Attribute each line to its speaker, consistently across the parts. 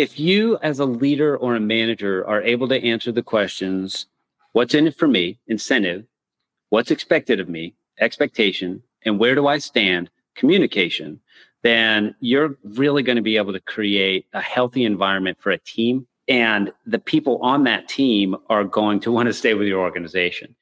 Speaker 1: if you as a leader or a manager are able to answer the questions what's in it for me? incentive what's expected of me? expectation and where do i stand? communication then you're really going to be able to create a healthy environment for a team and the people on that team are going to want to stay with your organization.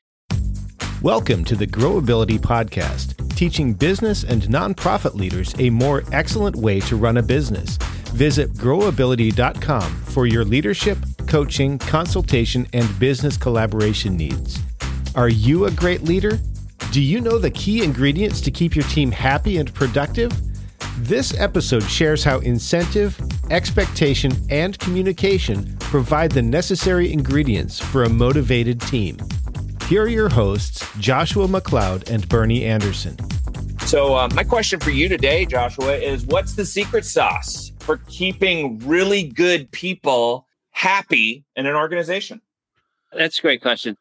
Speaker 2: Welcome to the growability podcast teaching business and nonprofit leaders a more excellent way to run a business Visit growability.com for your leadership, coaching, consultation, and business collaboration needs. Are you a great leader? Do you know the key ingredients to keep your team happy and productive? This episode shares how incentive, expectation, and communication provide the necessary ingredients for a motivated team. Here are your hosts, Joshua McLeod and Bernie Anderson.
Speaker 3: So, uh, my question for you today, Joshua, is what's the secret sauce for keeping really good people happy in an organization?
Speaker 1: That's a great question.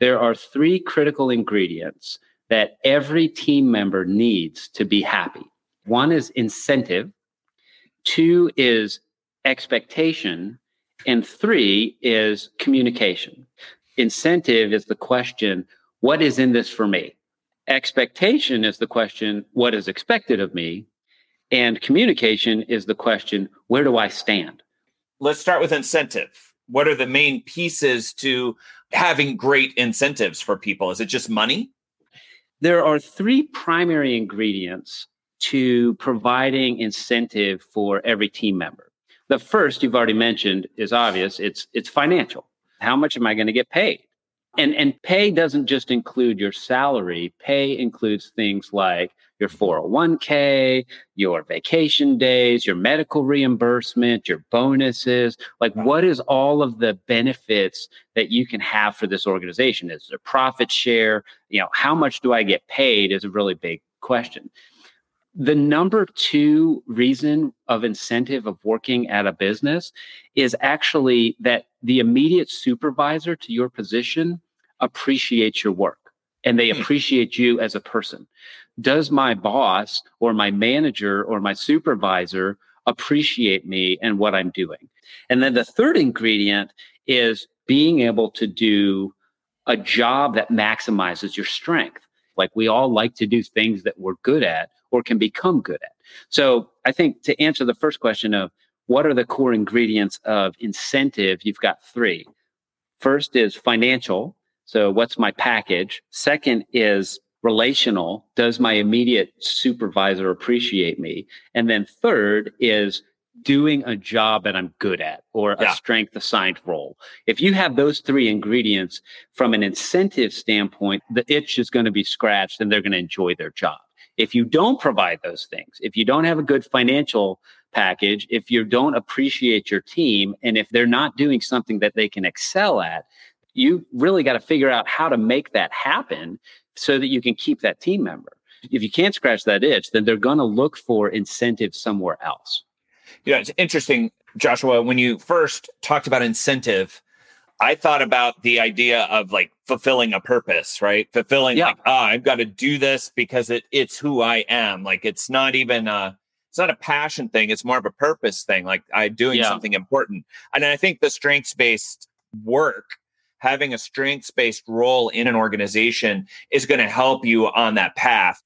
Speaker 1: There are three critical ingredients that every team member needs to be happy. One is incentive, two is expectation, and three is communication. Incentive is the question, what is in this for me? Expectation is the question, what is expected of me? And communication is the question, where do I stand?
Speaker 3: Let's start with incentive. What are the main pieces to having great incentives for people? Is it just money?
Speaker 1: There are three primary ingredients to providing incentive for every team member. The first you've already mentioned is obvious. It's it's financial. How much am I going to get paid? And and pay doesn't just include your salary. Pay includes things like your 401k your vacation days your medical reimbursement your bonuses. Like what is all of the benefits that you can have for this organization? Is there profit share? You know how much do i get paid is a really big question. The number two reason of incentive of working at a business is actually that the immediate supervisor to your position appreciates your work and they hmm. appreciate you as a person. Does my boss or my manager or my supervisor appreciate me and what I'm doing? And then the third ingredient is being able to do a job that maximizes your strength. Like we all like to do things that we're good at or can become good at. So I think to answer the first question of what are the core ingredients of incentive, you've got three. First is financial, so what's my package? Second is relational. Does my immediate supervisor appreciate me? And then third is doing a job that I'm good at or yeah. a strength assigned role. If you have those three ingredients from an incentive standpoint, the itch is going to be scratched and they're going to enjoy their job. If you don't provide those things, if you don't have a good financial package, if you don't appreciate your team, and if they're not doing something that they can excel at, you really got to figure out how to make that happen so that you can keep that team member. If you can't scratch that itch, then they're going to look for incentive somewhere else.
Speaker 3: Yeah, it's interesting, Joshua. When you first talked about incentive, I thought about the idea of like fulfilling a purpose, right? Fulfilling, yeah. like, ah, I've got to do this because it it's who I am. Like it's not even a it's not a passion thing. It's more of a purpose thing. Like I'm doing yeah. something important. And I think the strengths based work having a strengths based role in an organization is going to help you on that path.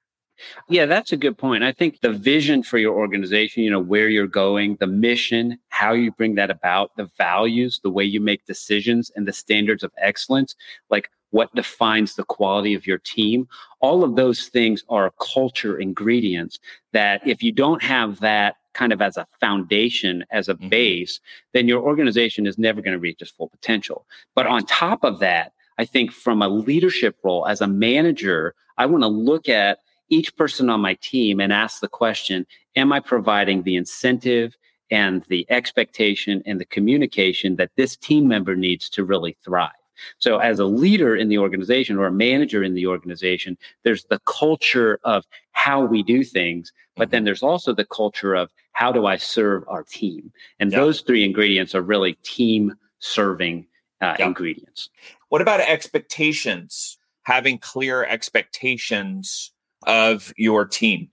Speaker 1: Yeah, that's a good point. I think the vision for your organization, you know, where you're going, the mission, how you bring that about, the values, the way you make decisions, and the standards of excellence, like what defines the quality of your team, all of those things are culture ingredients that if you don't have that kind of as a foundation, as a mm-hmm. base, then your organization is never going to reach its full potential. But on top of that, I think from a leadership role as a manager, I want to look at each person on my team and ask the question Am I providing the incentive and the expectation and the communication that this team member needs to really thrive? So, as a leader in the organization or a manager in the organization, there's the culture of how we do things, but then mm-hmm. there's also the culture of how do I serve our team? And those three ingredients are really team serving uh, ingredients.
Speaker 3: What about expectations? Having clear expectations of your team.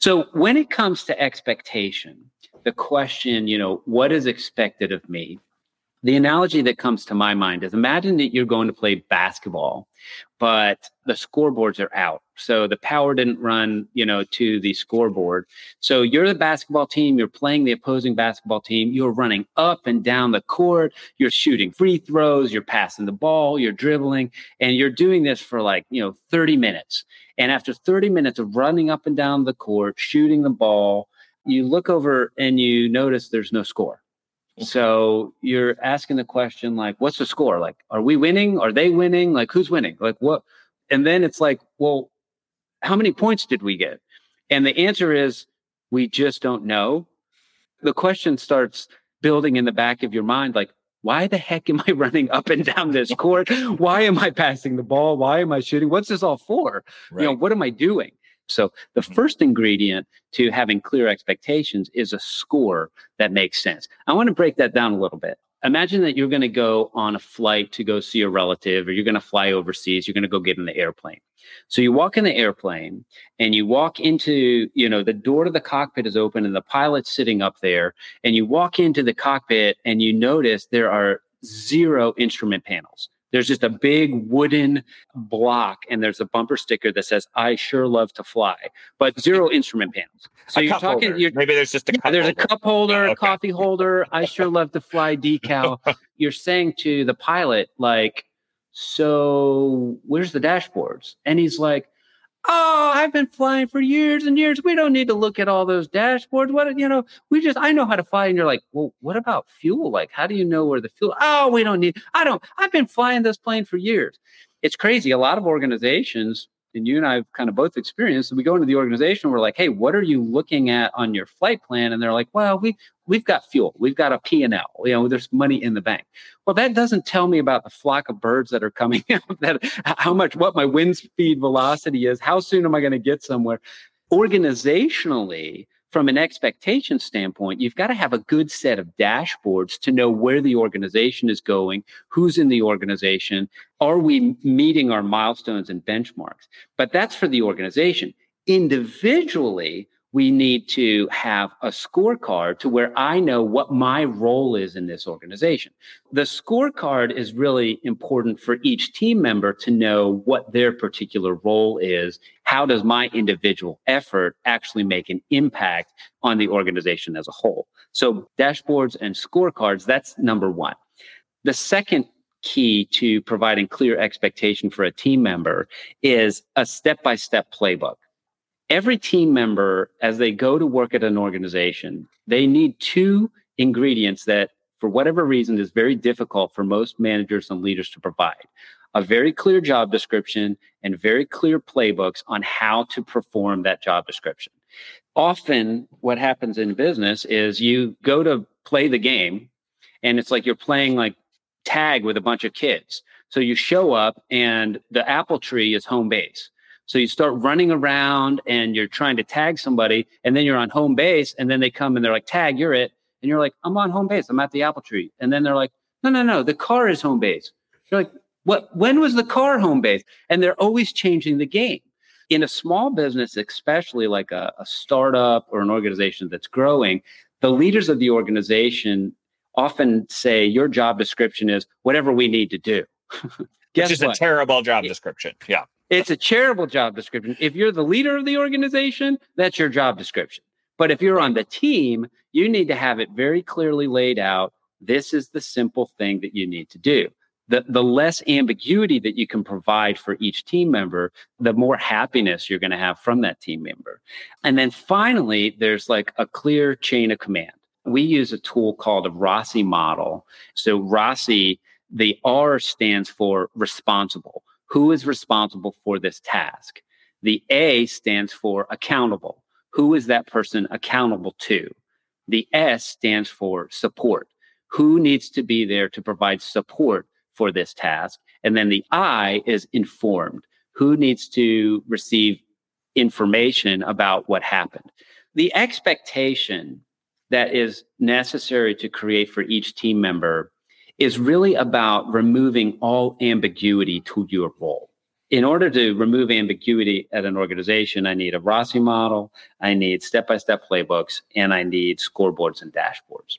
Speaker 1: So, when it comes to expectation, the question, you know, what is expected of me? The analogy that comes to my mind is imagine that you're going to play basketball, but the scoreboards are out. So the power didn't run, you know, to the scoreboard. So you're the basketball team, you're playing the opposing basketball team, you're running up and down the court, you're shooting free throws, you're passing the ball, you're dribbling, and you're doing this for like, you know, 30 minutes. And after 30 minutes of running up and down the court, shooting the ball, you look over and you notice there's no score. So you're asking the question like, what's the score? Like, are we winning? Are they winning? Like, who's winning? Like, what? And then it's like, well, how many points did we get? And the answer is, we just don't know. The question starts building in the back of your mind like, why the heck am I running up and down this court? Why am I passing the ball? Why am I shooting? What's this all for? Right. You know, what am I doing? So the mm-hmm. first ingredient to having clear expectations is a score that makes sense. I want to break that down a little bit. Imagine that you're going to go on a flight to go see a relative or you're going to fly overseas, you're going to go get in the airplane. So you walk in the airplane and you walk into, you know, the door to the cockpit is open and the pilot's sitting up there and you walk into the cockpit and you notice there are zero instrument panels. There's just a big wooden block, and there's a bumper sticker that says "I sure love to fly," but zero instrument panels.
Speaker 3: So a you're talking. You're, Maybe there's just a
Speaker 1: yeah, there's holder. a cup holder, okay. a coffee holder. I sure love to fly decal. you're saying to the pilot, like, so where's the dashboards? And he's like, oh, I've been flying for years and years. We don't need to look at all those dashboards. What, you know, we just, I know how to fly. And you're like, well, what about fuel? Like, how do you know where the fuel? Oh, we don't need, I don't, I've been flying this plane for years. It's crazy. A lot of organizations and you and I have kind of both experienced. We go into the organization, we're like, "Hey, what are you looking at on your flight plan?" And they're like, "Well, we we've got fuel, we've got a P and L. You know, there's money in the bank." Well, that doesn't tell me about the flock of birds that are coming out. That how much, what my wind speed velocity is, how soon am I going to get somewhere? Organizationally, from an expectation standpoint, you've got to have a good set of dashboards to know where the organization is going, who's in the organization, are we meeting our milestones and benchmarks? But that's for the organization. Individually, we need to have a scorecard to where I know what my role is in this organization. The scorecard is really important for each team member to know what their particular role is. How does my individual effort actually make an impact on the organization as a whole? So dashboards and scorecards, that's number one. The second key to providing clear expectation for a team member is a step by step playbook every team member, as they go to work at an organization, they need two ingredients that, for whatever reason, is very difficult for most managers and leaders to provide a very clear job description and very clear playbooks on how to perform that job description. Often, what happens in business is you go to play the game, and it's like you're playing like tag with a bunch of kids. So you show up, and the apple tree is home base. So you start running around and you're trying to tag somebody, and then you're on home base, and then they come and they're like, "Tag, you're it," and you're like, "I'm on home base. I'm at the apple tree," and then they're like, "No, no, no, the car is home base." You're like, "What? When was the car home base?" And they're always changing the game. In a small business, especially like a, a startup or an organization that's growing, the leaders of the organization often say, "Your job description is whatever we need to do."
Speaker 3: Guess Which is what? a terrible job description. Yeah.
Speaker 1: It's a charitable job description. If you're the leader of the organization, that's your job description. But if you're on the team, you need to have it very clearly laid out. This is the simple thing that you need to do. The, the less ambiguity that you can provide for each team member, the more happiness you're going to have from that team member. And then finally, there's like a clear chain of command. We use a tool called a RASI model. So RASI, the R stands for responsible who is responsible for this task? The A stands for accountable. Who is that person accountable to? The S stands for support. Who needs to be there to provide support for this task? And then the I is informed. Who needs to receive information about what happened? The expectation that is necessary to create for each team member is really about removing all ambiguity to your role. in order to remove ambiguity at an organization, I need a RASI model, I need step by step playbooks, and I need scoreboards and dashboards.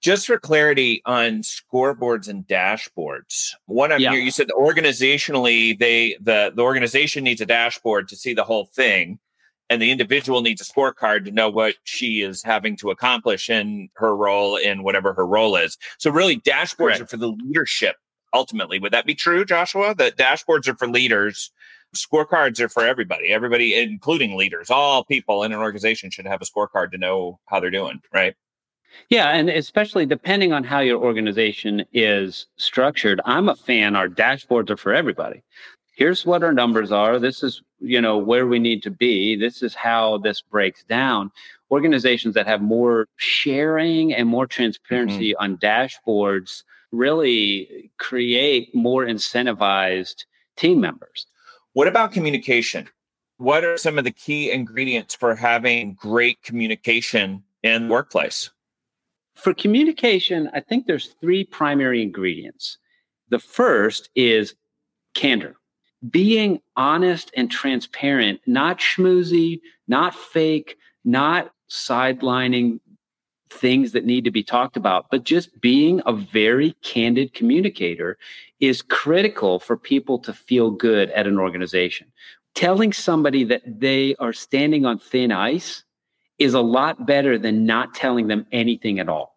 Speaker 3: Just for clarity on scoreboards and dashboards, one of yeah. you, you said organizationally, they the the organization needs a dashboard to see the whole thing, and the individual needs a scorecard to know what she is having to accomplish in her role in whatever her role is. So really, dashboards Correct. are for the leadership ultimately. Would that be true, Joshua? That dashboards are for leaders, scorecards are for everybody, everybody, including leaders. All people in an organization should have a scorecard to know how they're doing, right?
Speaker 1: Yeah, and especially depending on how your organization is structured, I'm a fan. Our dashboards are for everybody. Here's what our numbers are. This is, you know, where we need to be. This is how this breaks down. Organizations that have more sharing and more transparency mm-hmm. on dashboards really create more incentivized team members.
Speaker 3: What about communication? What are some of the key ingredients for having great communication in the workplace?
Speaker 1: For communication, I think there's three primary ingredients. The first is candor. Being honest and transparent, not schmoozy, not fake, not sidelining things that need to be talked about, but just being a very candid communicator is critical for people to feel good at an organization. Telling somebody that they are standing on thin ice is a lot better than not telling them anything at all.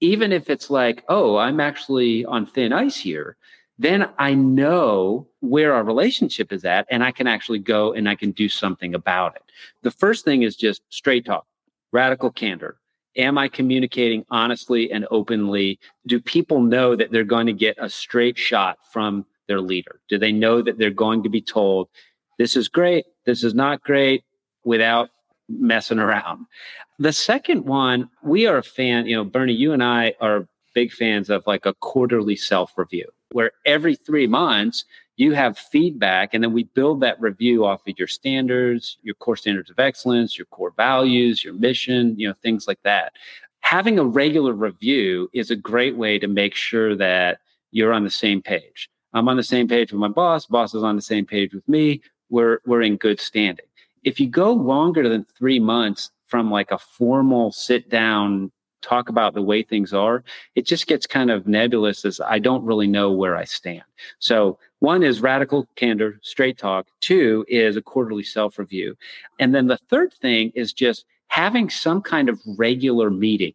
Speaker 1: Even if it's like, oh, I'm actually on thin ice here, then I know where our relationship is at and I can actually go and I can do something about it. The first thing is just straight talk, radical candor am I communicating honestly and openly? Do people know that they're going to get a straight shot from their leader? Do they know that they're going to be told, this is great, this is not great, without messing around? The second one, we are a fan, you know, Bernie, you and I are big fans of like a quarterly self review where every three months you have feedback and then we build that review off of your standards your core standards of excellence your core values your mission you know things like that. Having a regular review is a great way to make sure that you're on the same page. I'm on the same page with my boss boss is on the same page with me we're we're in good standing. If you go longer than three months from like a formal sit down talk about the way things are, it just gets kind of nebulous as I don't really know where I stand. So one is radical candor, straight talk. Two is a quarterly self review. And then the third thing is just having some kind of regular meeting.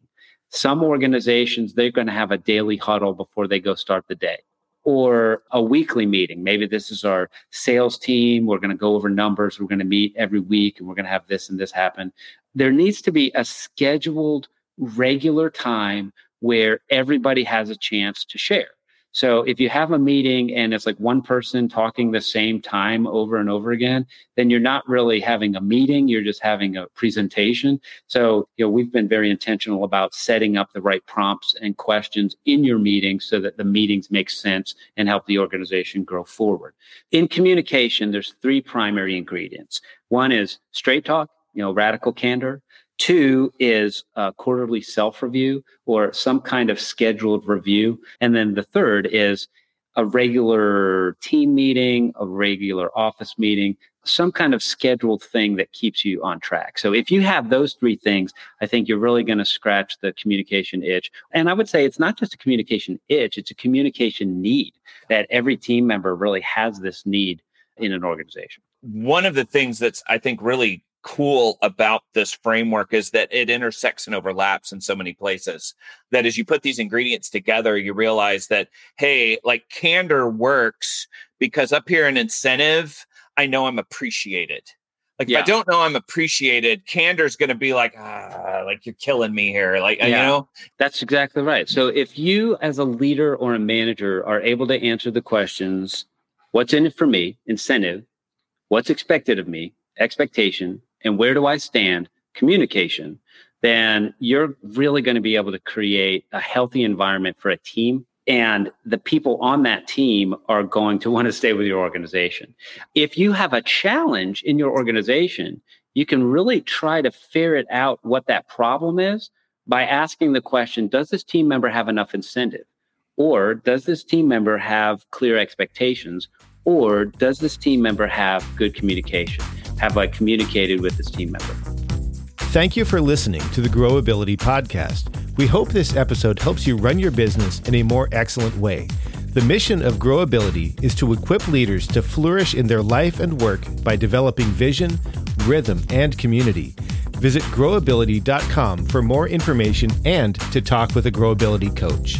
Speaker 1: Some organizations, they're going to have a daily huddle before they go start the day or a weekly meeting. Maybe this is our sales team. We're going to go over numbers. We're going to meet every week and we're going to have this and this happen. There needs to be a scheduled regular time where everybody has a chance to share. So if you have a meeting and it's like one person talking the same time over and over again, then you're not really having a meeting, you're just having a presentation. So, you know, we've been very intentional about setting up the right prompts and questions in your meetings so that the meetings make sense and help the organization grow forward. In communication, there's three primary ingredients. One is straight talk, you know, radical candor. Two is a quarterly self review or some kind of scheduled review. And then the third is a regular team meeting, a regular office meeting, some kind of scheduled thing that keeps you on track. So if you have those three things, I think you're really going to scratch the communication itch. And I would say it's not just a communication itch, it's a communication need that every team member really has this need in an organization.
Speaker 3: One of the things that's I think really cool about this framework is that it intersects and overlaps in so many places that as you put these ingredients together you realize that hey like candor works because up here in incentive i know i'm appreciated. Like yeah. if i don't know i'm appreciated candor's going to be like ah like you're killing me here like yeah. you know?
Speaker 1: That's exactly right. So if you as a leader or a manager are able to answer the questions what's in it for me? Incentive. What's expected of me? Expectation and where do I stand, communication, then you're really going to be able to create a healthy environment for a team. And the people on that team are going to want to stay with your organization. If you have a challenge in your organization, you can really try to ferret out what that problem is by asking the question Does this team member have enough incentive? Or does this team member have clear expectations? Or does this team member have good communication? Have I communicated with this team member?
Speaker 2: Thank you for listening to the Growability Podcast. We hope this episode helps you run your business in a more excellent way. The mission of Growability is to equip leaders to flourish in their life and work by developing vision, rhythm, and community. Visit growability.com for more information and to talk with a Growability coach.